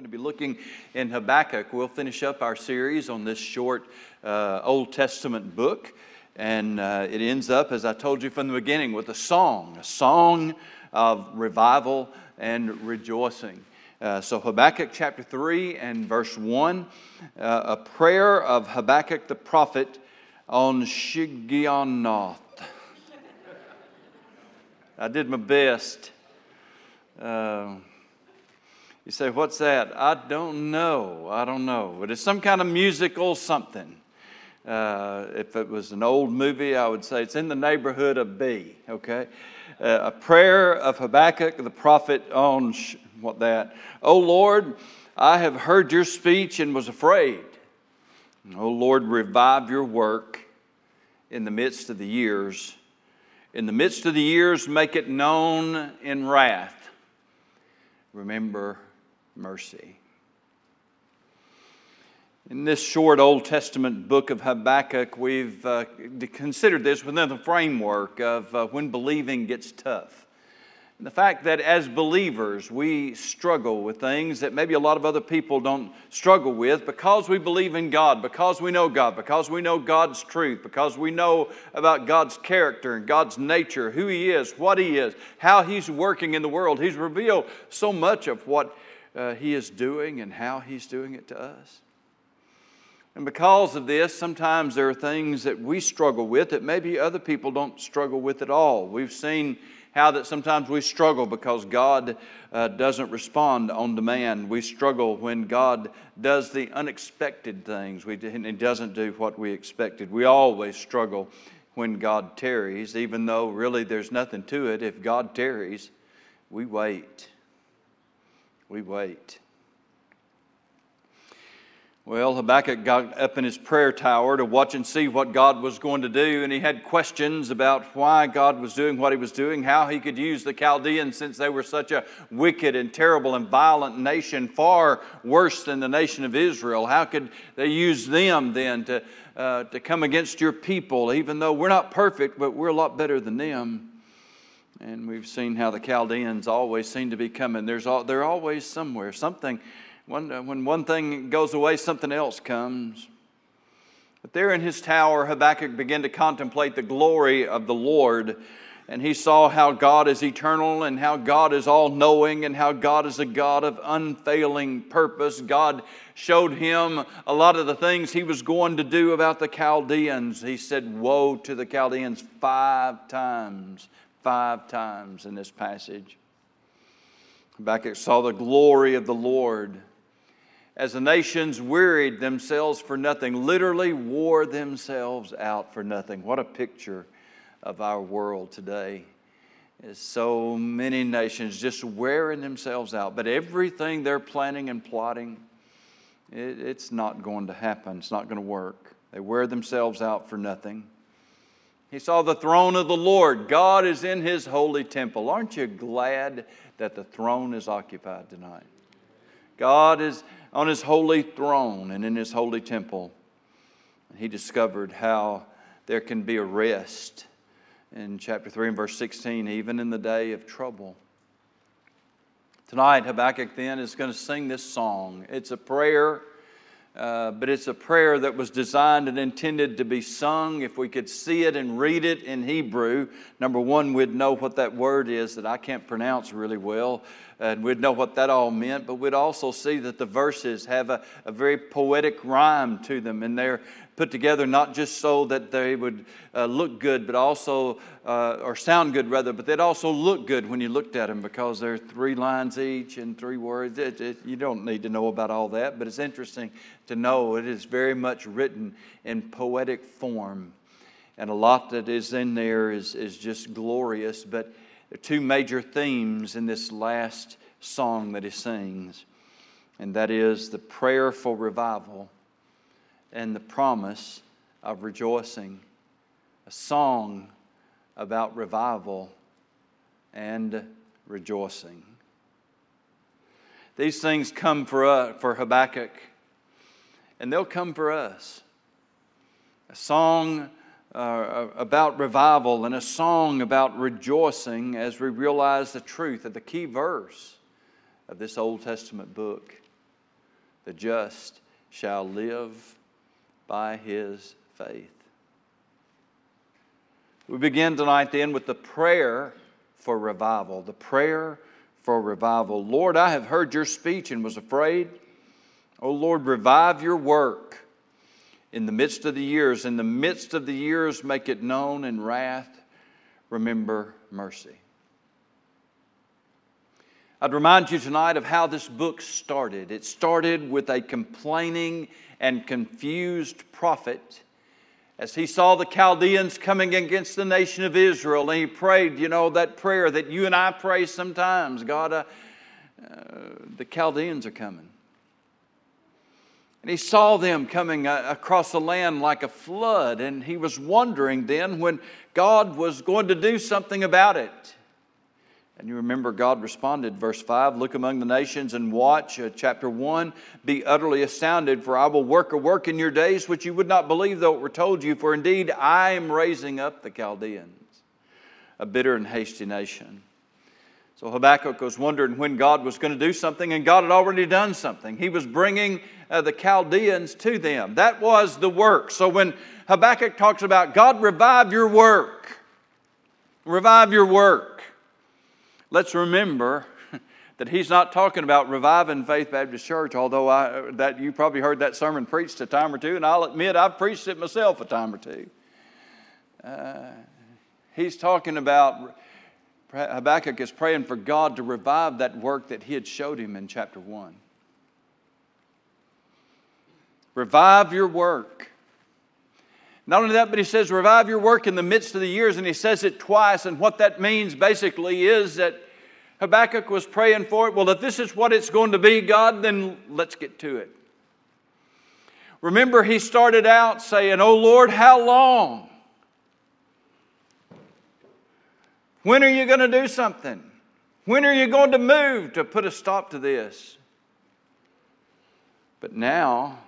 going to be looking in Habakkuk. We'll finish up our series on this short uh, Old Testament book. And uh, it ends up, as I told you from the beginning, with a song, a song of revival and rejoicing. Uh, so, Habakkuk chapter 3 and verse 1, uh, a prayer of Habakkuk the prophet on Shigionoth. I did my best. Uh, you say, What's that? I don't know. I don't know. But it's some kind of musical something. Uh, if it was an old movie, I would say it's in the neighborhood of B, okay? Uh, a prayer of Habakkuk the prophet on sh- what that? Oh Lord, I have heard your speech and was afraid. Oh Lord, revive your work in the midst of the years. In the midst of the years, make it known in wrath. Remember mercy. In this short Old Testament book of Habakkuk, we've uh, considered this within the framework of uh, when believing gets tough. And the fact that as believers, we struggle with things that maybe a lot of other people don't struggle with because we believe in God, because we know God, because we know God's truth, because we know about God's character and God's nature, who He is, what He is, how He's working in the world. He's revealed so much of what uh, He is doing and how He's doing it to us. And because of this, sometimes there are things that we struggle with that maybe other people don't struggle with at all. We've seen how that sometimes we struggle because God uh, doesn't respond on demand. We struggle when God does the unexpected things. And He doesn't do what we expected. We always struggle when God tarries, even though really there's nothing to it. If God tarries, we wait. We wait. Well, Habakkuk got up in his prayer tower to watch and see what God was going to do, and he had questions about why God was doing what he was doing, how he could use the Chaldeans since they were such a wicked and terrible and violent nation, far worse than the nation of Israel. How could they use them then to, uh, to come against your people, even though we're not perfect, but we're a lot better than them? And we've seen how the Chaldeans always seem to be coming. There's all, they're always somewhere, something uh, when one thing goes away, something else comes. But there in his tower, Habakkuk began to contemplate the glory of the Lord. And he saw how God is eternal and how God is all knowing and how God is a God of unfailing purpose. God showed him a lot of the things he was going to do about the Chaldeans. He said, Woe to the Chaldeans five times, five times in this passage. Habakkuk saw the glory of the Lord as the nations wearied themselves for nothing, literally wore themselves out for nothing. What a picture of our world today. Is so many nations just wearing themselves out, but everything they're planning and plotting, it, it's not going to happen. It's not going to work. They wear themselves out for nothing. He saw the throne of the Lord. God is in his holy temple. Aren't you glad that the throne is occupied tonight? God is on his holy throne and in his holy temple. He discovered how there can be a rest in chapter 3 and verse 16, even in the day of trouble. Tonight, Habakkuk then is going to sing this song. It's a prayer, uh, but it's a prayer that was designed and intended to be sung. If we could see it and read it in Hebrew, number one, we'd know what that word is that I can't pronounce really well and we'd know what that all meant, but we'd also see that the verses have a, a very poetic rhyme to them, and they're put together not just so that they would uh, look good, but also, uh, or sound good rather, but they'd also look good when you looked at them because they're three lines each and three words. It, it, you don't need to know about all that, but it's interesting to know it is very much written in poetic form. And a lot that is in there is, is just glorious, but two major themes in this last song that he sings, and that is the prayer for revival and the promise of rejoicing. A song about revival and rejoicing. These things come for, us, for Habakkuk, and they'll come for us. A song uh, about revival and a song about rejoicing as we realize the truth of the key verse of this Old Testament book. The just shall live by his faith. We begin tonight then with the prayer for revival. The prayer for revival. Lord, I have heard your speech and was afraid. Oh Lord, revive your work in the midst of the years. In the midst of the years, make it known in wrath. Remember mercy. I'd remind you tonight of how this book started. It started with a complaining and confused prophet as he saw the Chaldeans coming against the nation of Israel, and he prayed, you know, that prayer that you and I pray sometimes God, uh, uh, the Chaldeans are coming. And he saw them coming uh, across the land like a flood, and he was wondering then when God was going to do something about it. And you remember God responded, verse 5 Look among the nations and watch. Uh, chapter 1 Be utterly astounded, for I will work a work in your days which you would not believe, though it were told you. For indeed I am raising up the Chaldeans, a bitter and hasty nation. So Habakkuk was wondering when God was going to do something, and God had already done something. He was bringing uh, the Chaldeans to them. That was the work. So when Habakkuk talks about God, revive your work, revive your work let's remember that he's not talking about reviving Faith Baptist Church, although I, that you probably heard that sermon preached a time or two, and I'll admit I've preached it myself a time or two. Uh, he's talking about Habakkuk is praying for God to revive that work that he had showed him in chapter 1. Revive your work. Not only that, but he says, revive your work in the midst of the years, and he says it twice. And what that means basically is that Habakkuk was praying for it. Well, if this is what it's going to be, God, then let's get to it. Remember, he started out saying, Oh Lord, how long? When are you going to do something? When are you going to move to put a stop to this? But now,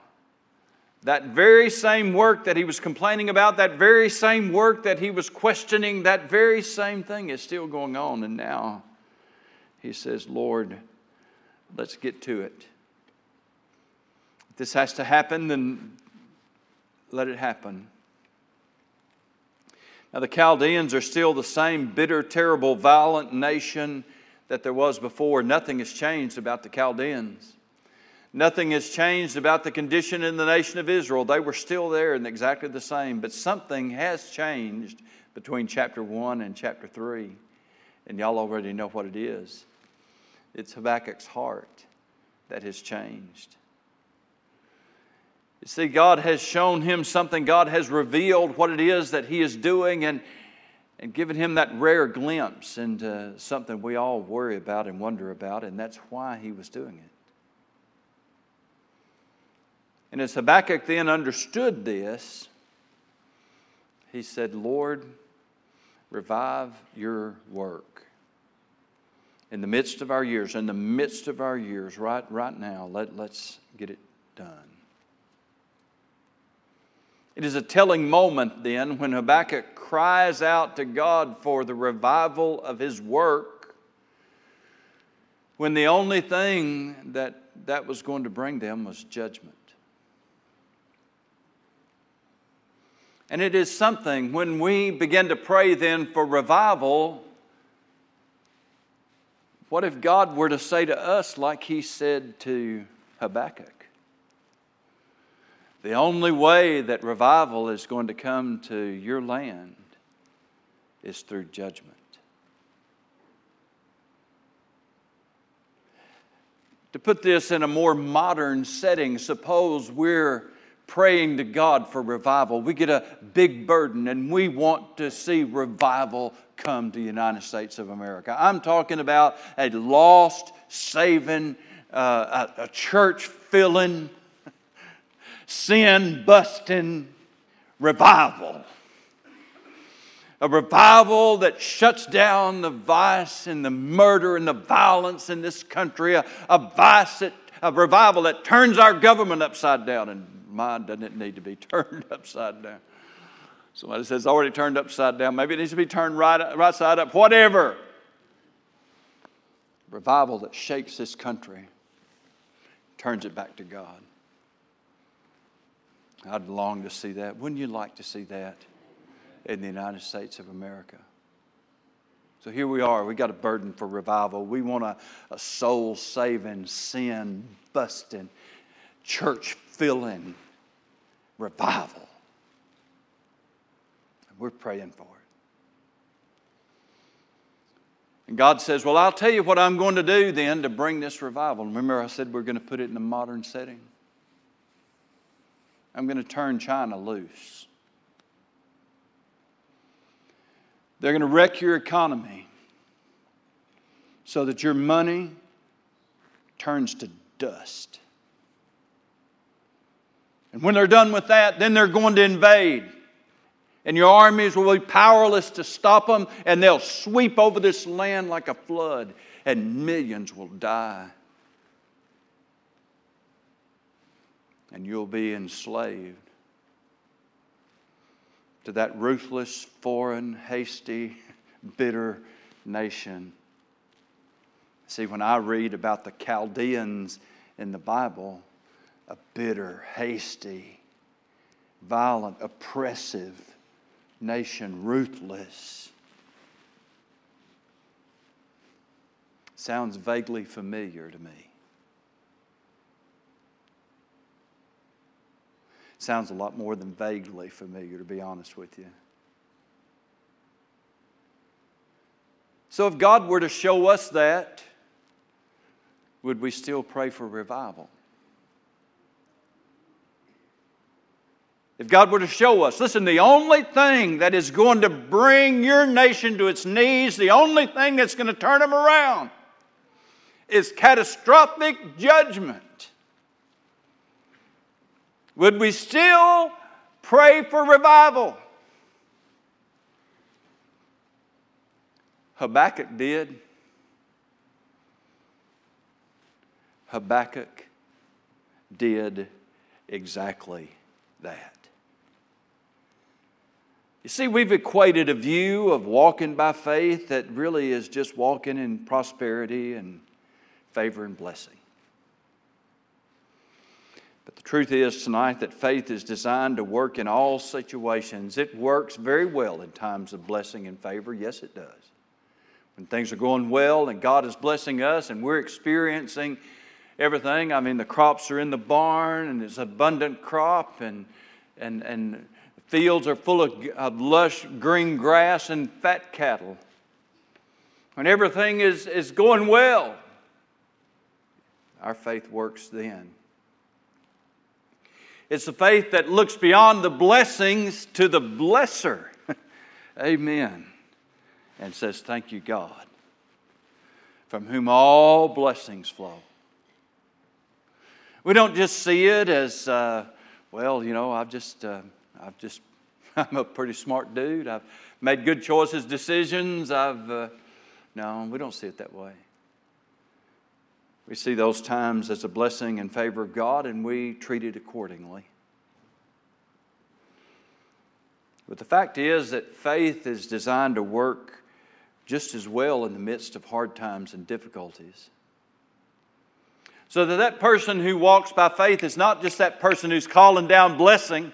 that very same work that he was complaining about, that very same work that he was questioning, that very same thing is still going on. And now he says, Lord, let's get to it. If this has to happen, then let it happen. Now, the Chaldeans are still the same bitter, terrible, violent nation that there was before. Nothing has changed about the Chaldeans. Nothing has changed about the condition in the nation of Israel. They were still there and exactly the same. But something has changed between chapter 1 and chapter 3. And y'all already know what it is it's Habakkuk's heart that has changed. You see, God has shown him something, God has revealed what it is that he is doing, and, and given him that rare glimpse into something we all worry about and wonder about, and that's why he was doing it. And as Habakkuk then understood this, he said, Lord, revive your work. In the midst of our years, in the midst of our years, right, right now, let, let's get it done. It is a telling moment then when Habakkuk cries out to God for the revival of his work, when the only thing that that was going to bring them was judgment. And it is something when we begin to pray then for revival. What if God were to say to us, like He said to Habakkuk? The only way that revival is going to come to your land is through judgment. To put this in a more modern setting, suppose we're praying to God for revival. We get a big burden and we want to see revival come to the United States of America. I'm talking about a lost, saving, uh, a, a church filling, sin busting revival. A revival that shuts down the vice and the murder and the violence in this country. A, a vice that, a revival that turns our government upside down and mine doesn't need to be turned upside down. Somebody says it's already turned upside down. Maybe it needs to be turned right, right side up. Whatever. Revival that shakes this country, turns it back to God. I'd long to see that. Wouldn't you like to see that in the United States of America? So here we are. We got a burden for revival. We want a, a soul saving, sin busting, church filling revival. And we're praying for it. And God says, Well, I'll tell you what I'm going to do then to bring this revival. Remember, I said we're going to put it in a modern setting? I'm going to turn China loose. They're going to wreck your economy so that your money turns to dust. And when they're done with that, then they're going to invade. And your armies will be powerless to stop them, and they'll sweep over this land like a flood, and millions will die. And you'll be enslaved to that ruthless, foreign, hasty, bitter nation. See, when I read about the Chaldeans in the Bible, a bitter, hasty, violent, oppressive nation, ruthless. Sounds vaguely familiar to me. Sounds a lot more than vaguely familiar, to be honest with you. So, if God were to show us that, would we still pray for revival? If God were to show us, listen, the only thing that is going to bring your nation to its knees, the only thing that's going to turn them around, is catastrophic judgment. Would we still pray for revival? Habakkuk did. Habakkuk did exactly that. You see, we've equated a view of walking by faith that really is just walking in prosperity and favor and blessing. But the truth is tonight that faith is designed to work in all situations. It works very well in times of blessing and favor. Yes, it does. When things are going well and God is blessing us and we're experiencing everything, I mean, the crops are in the barn and it's abundant crop and, and, and fields are full of, of lush green grass and fat cattle. When everything is, is going well, our faith works then. It's the faith that looks beyond the blessings to the blesser. Amen. And says, Thank you, God, from whom all blessings flow. We don't just see it as, uh, well, you know, I've just, uh, I've just, I'm a pretty smart dude. I've made good choices, decisions. I've, uh, no, we don't see it that way. We see those times as a blessing and favor of God, and we treat it accordingly. But the fact is that faith is designed to work just as well in the midst of hard times and difficulties. So that that person who walks by faith is not just that person who's calling down blessing,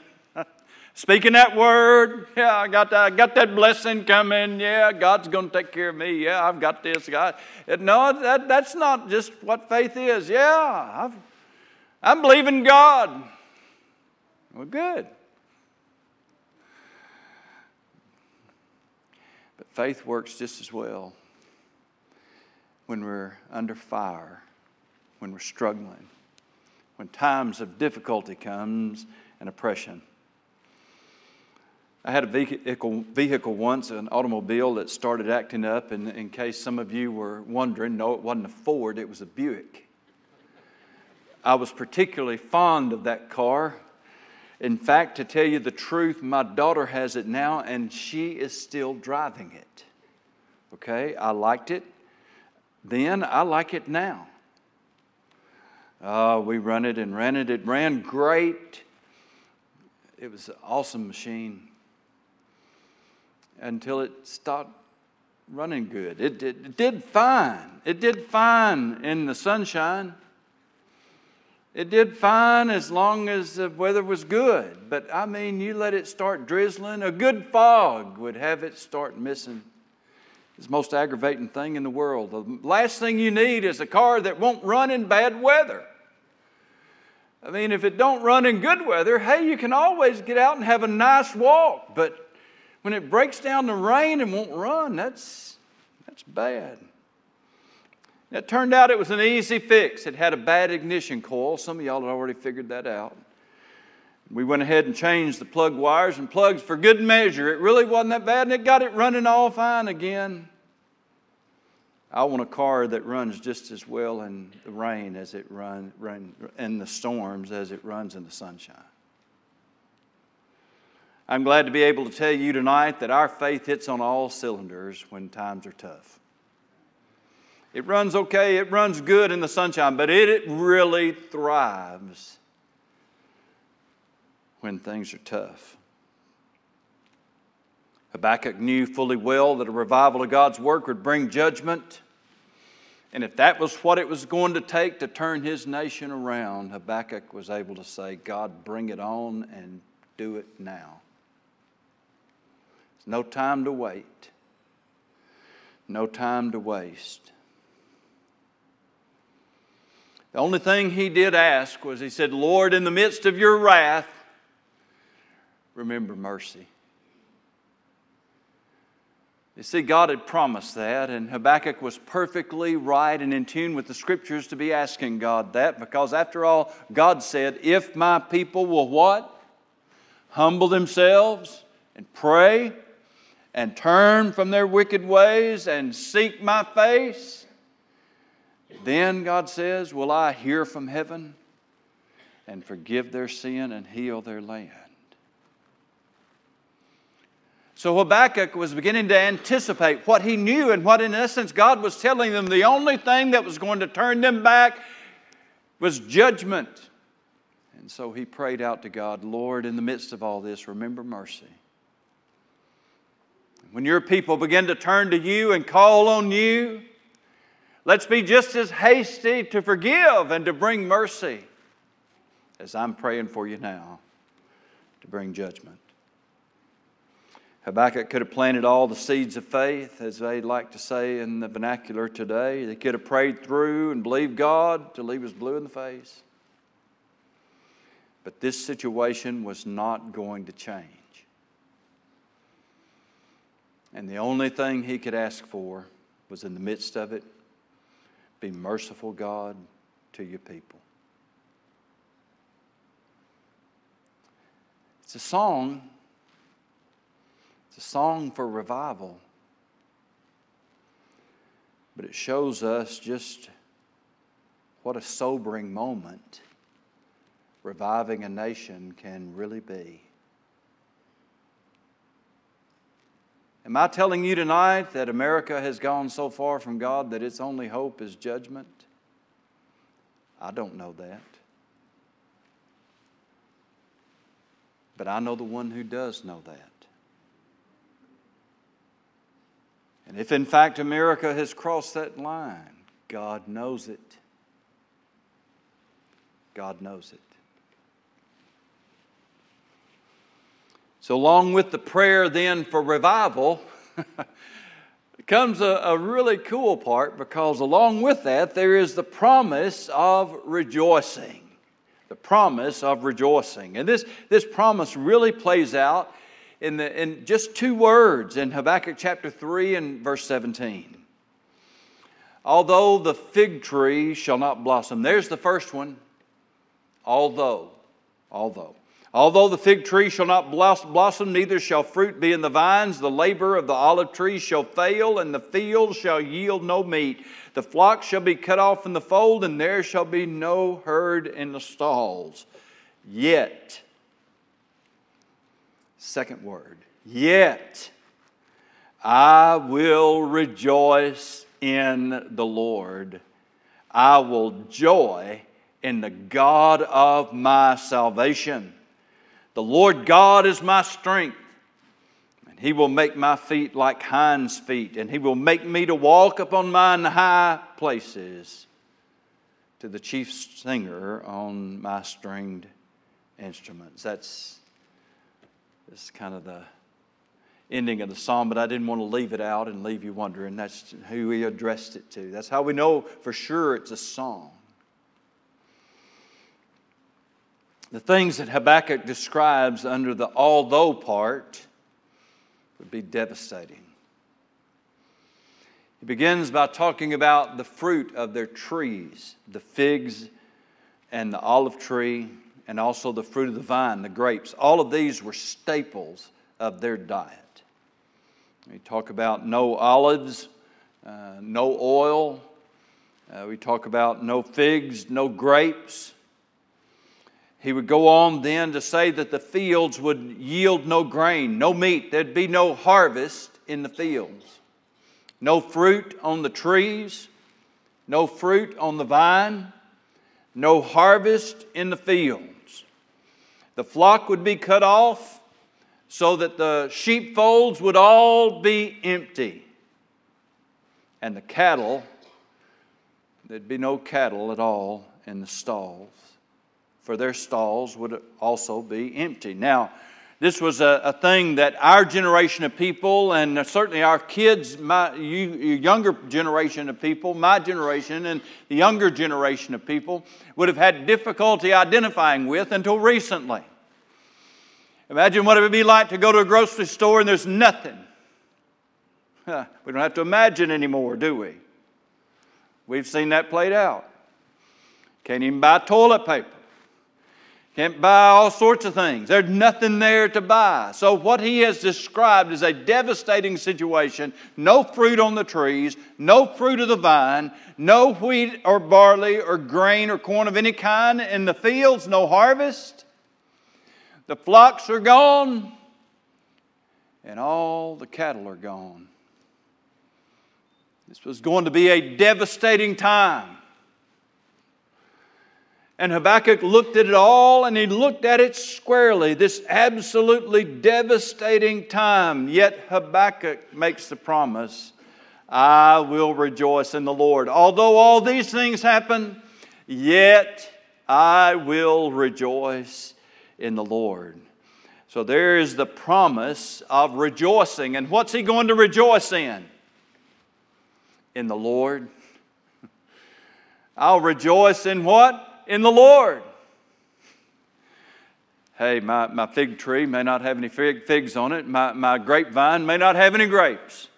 speaking that word. Yeah, I got that, I got that blessing coming. Yeah, God's going to take care of me. Yeah, I've got this. God, no, that, that's not just what faith is. Yeah, I've, I'm believing God. Well, good. But faith works just as well when we're under fire when we're struggling, when times of difficulty comes and oppression. I had a vehicle, vehicle once, an automobile that started acting up, and in case some of you were wondering, no, it wasn't a Ford, it was a Buick. I was particularly fond of that car. In fact, to tell you the truth, my daughter has it now, and she is still driving it. Okay, I liked it then, I like it now. Uh, we run it and ran it. It ran great. It was an awesome machine until it stopped running good. It, it, it did fine. It did fine in the sunshine. It did fine as long as the weather was good. But I mean, you let it start drizzling, a good fog would have it start missing. It's the most aggravating thing in the world. The last thing you need is a car that won't run in bad weather. I mean, if it don't run in good weather, hey, you can always get out and have a nice walk. But when it breaks down the rain and won't run, that's, that's bad. It turned out it was an easy fix. It had a bad ignition coil. Some of y'all had already figured that out. We went ahead and changed the plug wires and plugs for good measure. It really wasn't that bad, and it got it running all fine again. I want a car that runs just as well in the rain as it runs run, in the storms as it runs in the sunshine. I'm glad to be able to tell you tonight that our faith hits on all cylinders when times are tough. It runs okay, it runs good in the sunshine, but it really thrives when things are tough. Habakkuk knew fully well that a revival of God's work would bring judgment. And if that was what it was going to take to turn his nation around, Habakkuk was able to say, God, bring it on and do it now. There's no time to wait, no time to waste. The only thing he did ask was, he said, Lord, in the midst of your wrath, remember mercy. You see, God had promised that, and Habakkuk was perfectly right and in tune with the scriptures to be asking God that, because after all, God said, If my people will what? Humble themselves and pray and turn from their wicked ways and seek my face, then, God says, will I hear from heaven and forgive their sin and heal their land. So Habakkuk was beginning to anticipate what he knew and what, in essence, God was telling them the only thing that was going to turn them back was judgment. And so he prayed out to God, Lord, in the midst of all this, remember mercy. When your people begin to turn to you and call on you, Let's be just as hasty to forgive and to bring mercy as I'm praying for you now to bring judgment. Habakkuk could have planted all the seeds of faith, as they like to say in the vernacular today. They could have prayed through and believed God till he was blue in the face. But this situation was not going to change. And the only thing he could ask for was in the midst of it be merciful, God, to your people. It's a song. It's a song for revival. But it shows us just what a sobering moment reviving a nation can really be. Am I telling you tonight that America has gone so far from God that its only hope is judgment? I don't know that. But I know the one who does know that. And if in fact America has crossed that line, God knows it. God knows it. So, along with the prayer then for revival, comes a, a, really cool part because along with that, there is the promise of rejoicing. The promise of rejoicing. And this, this promise really plays out in, the, in just two words in Habakkuk chapter 3 and verse 17. Although the fig tree shall not blossom. There's the first one. Although. Although. Although the fig tree shall not blossom, neither shall fruit be in the vines, the labor of the olive tree shall fail, and the field shall yield no meat. The flock shall be cut off in the fold, and there shall be no herd in the stalls. Yet, second word, yet I will rejoice in the Lord. I will joy in the God of my salvation. The Lord God is my strength, and He will make my feet like hinds' feet, and He will make me to walk upon mine high places. to the chief singer on my stringed instruments. That's, that's kind of the ending of the psalm, but I didn't want to leave it out and leave you wondering. That's who he addressed it to. That's how we know for sure it's a song. The things that Habakkuk describes under the although part would be devastating. He begins by talking about the fruit of their trees, the figs and the olive tree, and also the fruit of the vine, the grapes. All of these were staples of their diet. We talk about no olives, uh, no oil. Uh, we talk about no figs, no grapes. He would go on then to say that the fields would yield no grain, no meat. There'd be no harvest in the fields, no fruit on the trees, no fruit on the vine, no harvest in the fields. The flock would be cut off so that the sheepfolds would all be empty. And the cattle, there'd be no cattle at all in the stalls for their stalls would also be empty. Now, this was a, a, thing that our generation of people, and certainly our kids, my you, younger generation of people, my generation, and the younger generation of people would have had difficulty identifying with until recently. Imagine what it would be like to go to a grocery store and there's nothing. we don't have to imagine anymore, do we? We've seen that played out. Can't even buy toilet paper. Can't buy all sorts of things. There's nothing there to buy. So, what he has described is a devastating situation no fruit on the trees, no fruit of the vine, no wheat or barley or grain or corn of any kind in the fields, no harvest. The flocks are gone, and all the cattle are gone. This was going to be a devastating time. And Habakkuk looked at it all and he looked at it squarely, this absolutely devastating time. Yet Habakkuk makes the promise I will rejoice in the Lord. Although all these things happen, yet I will rejoice in the Lord. So there is the promise of rejoicing. And what's he going to rejoice in? In the Lord. I'll rejoice in what? In the Lord. Hey, my, my fig tree may not have any fig, figs on it. My, my grapevine may not have any grapes.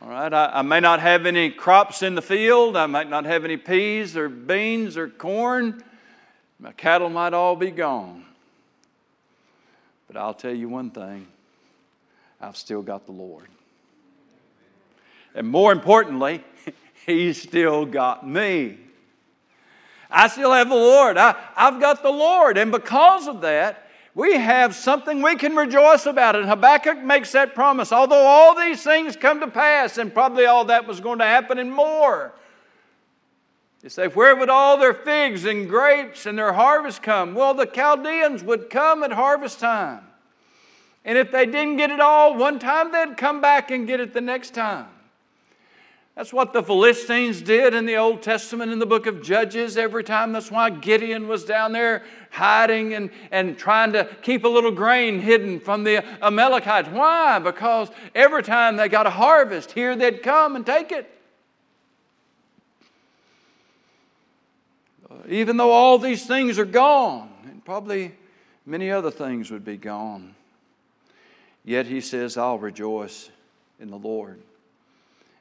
All right, I, I may not have any crops in the field. I might not have any peas or beans or corn. My cattle might all be gone. But I'll tell you one thing I've still got the Lord. And more importantly, He's still got me. I still have the Lord. I, I've got the Lord. And because of that, we have something we can rejoice about. And Habakkuk makes that promise. Although all these things come to pass, and probably all that was going to happen and more. You say, where would all their figs and grapes and their harvest come? Well, the Chaldeans would come at harvest time. And if they didn't get it all one time, they'd come back and get it the next time. That's what the Philistines did in the Old Testament in the book of Judges every time. That's why Gideon was down there hiding and, and trying to keep a little grain hidden from the Amalekites. Why? Because every time they got a harvest, here they'd come and take it. Even though all these things are gone, and probably many other things would be gone, yet he says, I'll rejoice in the Lord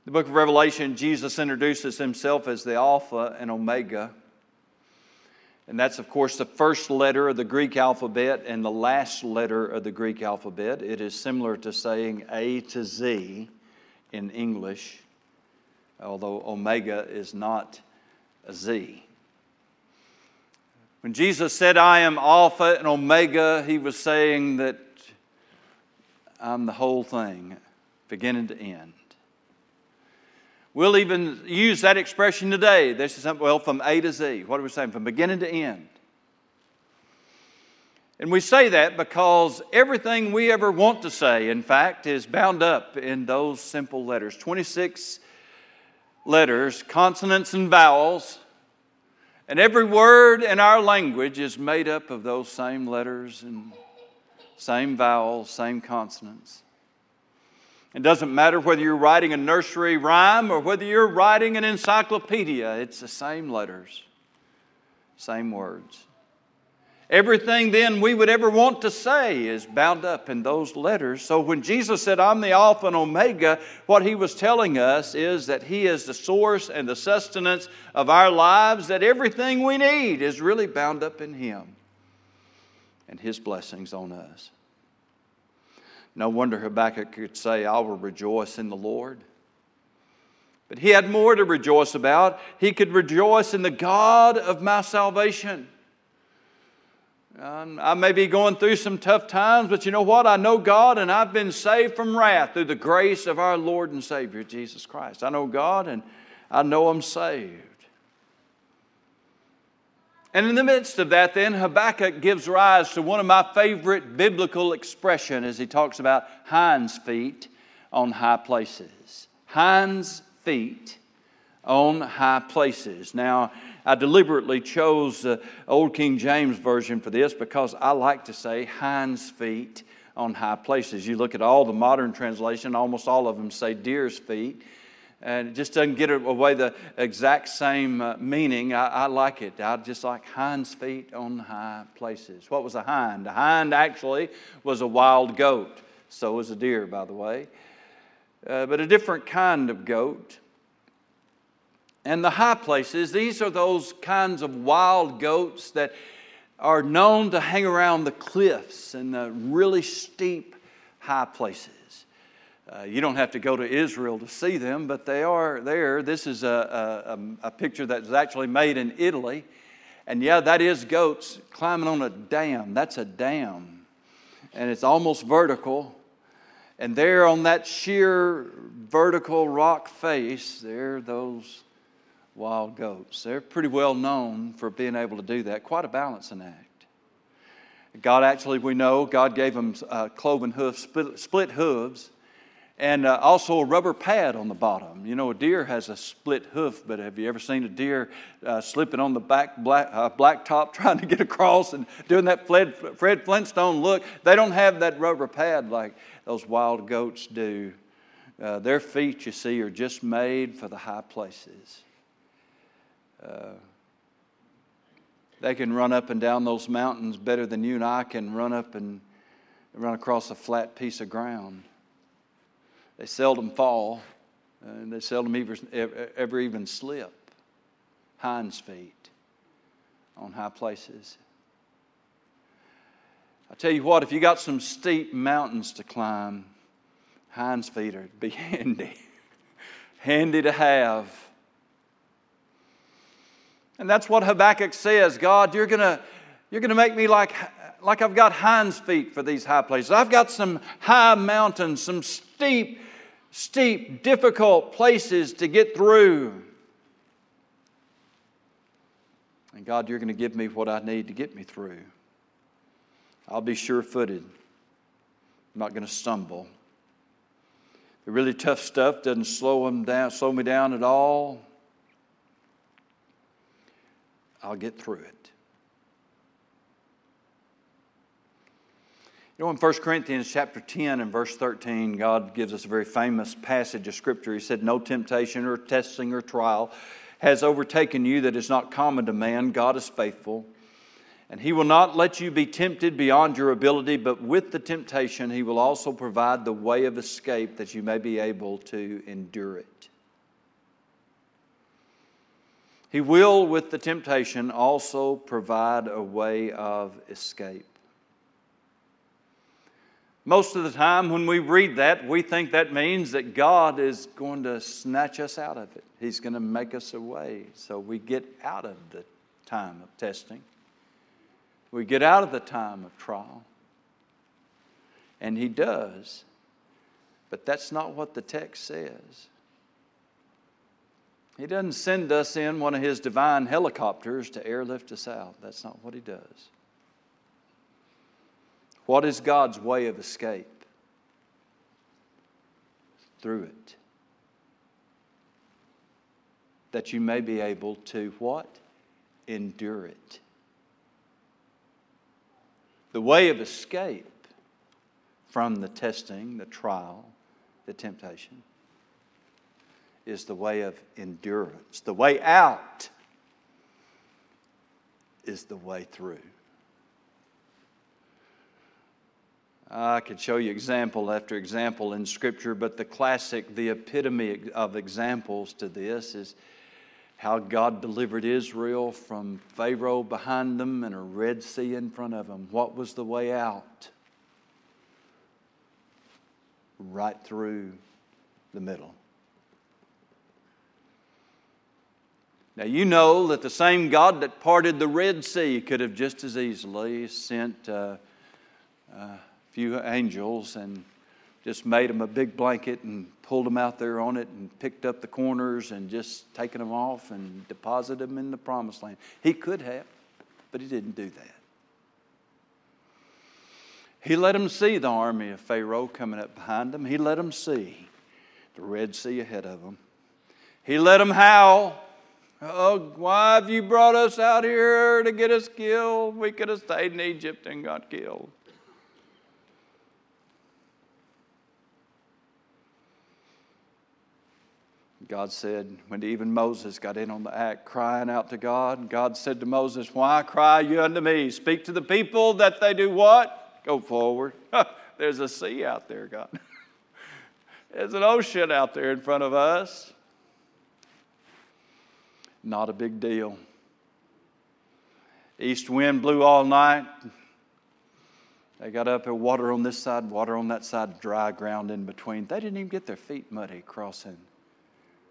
the book of Revelation, Jesus introduces himself as the Alpha and Omega. And that's, of course, the first letter of the Greek alphabet and the last letter of the Greek alphabet. It is similar to saying A to Z in English, although Omega is not a Z. When Jesus said, I am Alpha and Omega, he was saying that I'm the whole thing, beginning to end. We'll even use that expression today. This is something well from A to Z. What are we saying? From beginning to end. And we say that because everything we ever want to say, in fact, is bound up in those simple letters 26 letters, consonants and vowels, And every word in our language is made up of those same letters and same vowels, same consonants. It doesn't matter whether you're writing a nursery rhyme or whether you're writing an encyclopedia, it's the same letters, same words. Everything then we would ever want to say is bound up in those letters. So when Jesus said, I'm the Alpha and Omega, what he was telling us is that he is the source and the sustenance of our lives, that everything we need is really bound up in him and his blessings on us. No wonder Habakkuk could say, I will rejoice in the Lord. But he had more to rejoice about. He could rejoice in the God of my salvation. Um, I may be going through some tough times, but you know what? I know God and I've been saved from wrath through the grace of our Lord and Savior, Jesus Christ. I know God and I know I'm saved. And in the midst of that, then, Habakkuk gives rise to one of my favorite biblical expression as he talks about hinds feet on high places. Hinds feet on high places. Now, I deliberately chose the Old King James Version for this because I like to say hinds feet on high places. You look at all the modern translation, almost all of them say deer's feet. And it just doesn't get away the exact same uh, meaning. I, I, like it. I just like hinds feet on high places. What was a hind? A hind actually was a wild goat. So was a deer, by the way. Uh, but a different kind of goat. And the high places, these are those kinds of wild goats that are known to hang around the cliffs and the really steep high places. Uh, you don't have to go to Israel to see them, but they are there. This is a, a, a picture that was actually made in Italy. And yeah, that is goats climbing on a dam. That's a dam. And it's almost vertical. And there on that sheer vertical rock face, there are those wild goats. They're pretty well known for being able to do that. Quite a balancing act. God actually, we know, God gave them uh, cloven hoofs, split, split hooves, and uh, also a rubber pad on the bottom. You know, a deer has a split hoof, but have you ever seen a deer uh, slipping on the back black, uh, blacktop trying to get across and doing that Fred, Fred Flintstone look? They don't have that rubber pad like those wild goats do. Uh, their feet, you see, are just made for the high places. Uh, they can run up and down those mountains better than you and I can run up and run across a flat piece of ground. They seldom fall, and they seldom ever, ever even slip. Hinds feet on high places. I tell you what, if you got some steep mountains to climb, hinds feet are be handy, handy to have. And that's what Habakkuk says God, you're going to you're to make me like, like I've got hinds feet for these high places. I've got some high mountains, some steep, steep, difficult places to get through. And God, you're going to give me what I need to get me through. I'll be sure footed. I'm not going to stumble. The really tough stuff doesn't slow, them down, slow me down at all. I'll get through it. Know, in 1 Corinthians chapter 10 and verse 13, God gives us a very famous passage of Scripture. He said, No temptation or testing or trial has overtaken you that is not common to man. God is faithful. And He will not let you be tempted beyond your ability, but with the temptation, He will also provide the way of escape that you may be able to endure it. He will, with the temptation, also provide a way of escape. Most of the time, when we read that, we think that means that God is going to snatch us out of it. He's going to make us away. so we get out of the time of testing. We get out of the time of trial. And He does. But that's not what the text says. He doesn't send us in one of his divine helicopters to airlift us out. That's not what he does. What is God's way of escape? Through it. That you may be able to what? endure it. The way of escape from the testing, the trial, the temptation is the way of endurance. The way out is the way through. I could show you example after example in Scripture, but the classic, the epitome of examples to this is how God delivered Israel from Pharaoh behind them and a Red Sea in front of them. What was the way out? Right through the middle. Now, you know that the same God that parted the Red Sea could have just as easily sent uh, a few angels and just made them a big blanket and pulled them out there on it and picked up the corners and just taken them off and deposited them in the promised land. He could have, but he didn't do that. He let them see the army of Pharaoh coming up behind them. He let them see the Red Sea ahead of them. He let them howl Oh, why have you brought us out here to get us killed? We could have stayed in Egypt and got killed. God said, when even Moses got in on the act, crying out to God, God said to Moses, Why cry you unto me? Speak to the people that they do what? Go forward. There's a sea out there, God. There's an ocean out there in front of us. Not a big deal. East wind blew all night. They got up there, water on this side, water on that side, dry ground in between. They didn't even get their feet muddy crossing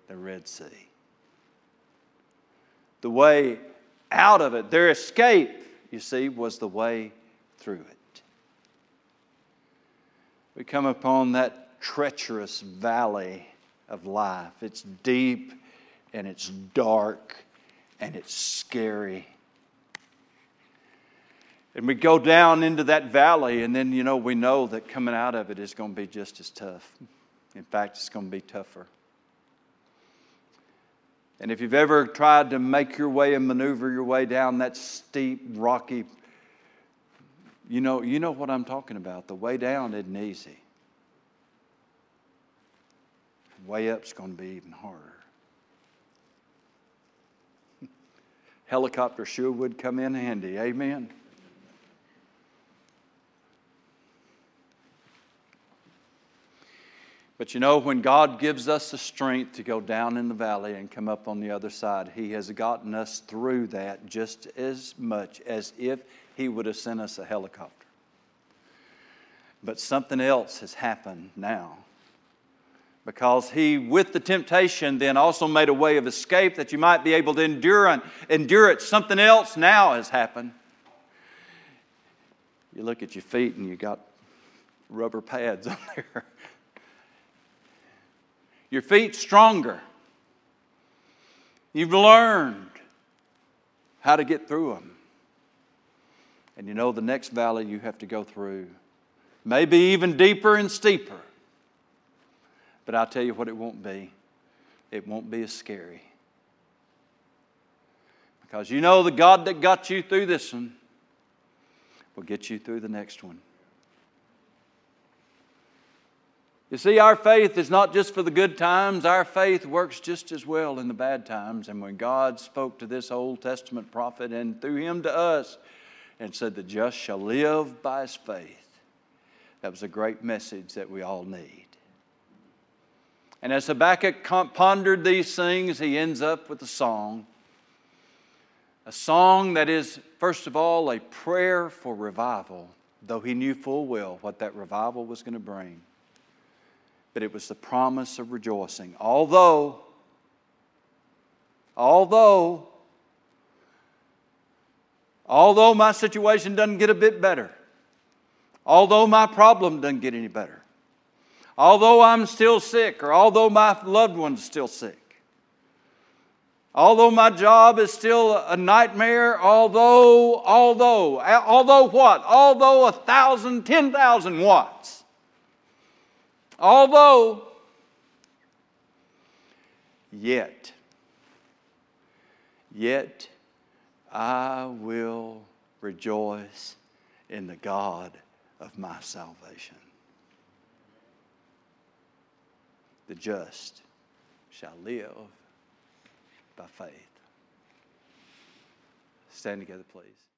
the Red Sea. The way out of it, their escape, you see, was the way through it. We come upon that treacherous valley of life. It's deep and it's dark and it's scary. And we go down into that valley, and then, you know, we know that coming out of it is going to be just as tough. In fact, it's going to be tougher. And if you've ever tried to make your way and maneuver your way down that steep, rocky, you know, you know what I'm talking about. The way down isn't easy. Way up's going to be even harder. helicopter sure would come in handy. Amen. But you know, when God gives us the strength to go down in the valley and come up on the other side, He has gotten us through that just as much as if He would have sent us a helicopter. But something else has happened now because he, with the temptation, then also made a way of escape that you might be able to endure, endure it. Something else now has happened. You look at your feet and you got rubber pads on there. Your feet stronger. You've learned how to get through them. And you know the next valley you have to go through, maybe even deeper and steeper but I'll tell you what it won't be it won't be as scary. Because you know the God that got you through this one will get you through the next one. You see, our faith is not just for the good times, our faith works just as well in the bad times. And when God spoke to this Old Testament prophet and through him to us and said, The just shall live by his faith, that was a great message that we all need. And as Habakkuk pondered these things, he ends up with a song. A song that is, first of all, a prayer for revival, though he knew full well what that revival was going to bring. But it was the promise of rejoicing. Although, although, although my situation doesn't get a bit better, although my problem doesn't get any better, although I'm still sick or although my loved one's still sick, although my job is still a nightmare, although, although, although what? Although a thousand, ten thousand watts. Although, yet, yet, I will rejoice in the God of my salvation. The just shall live by faith. Stand together, please.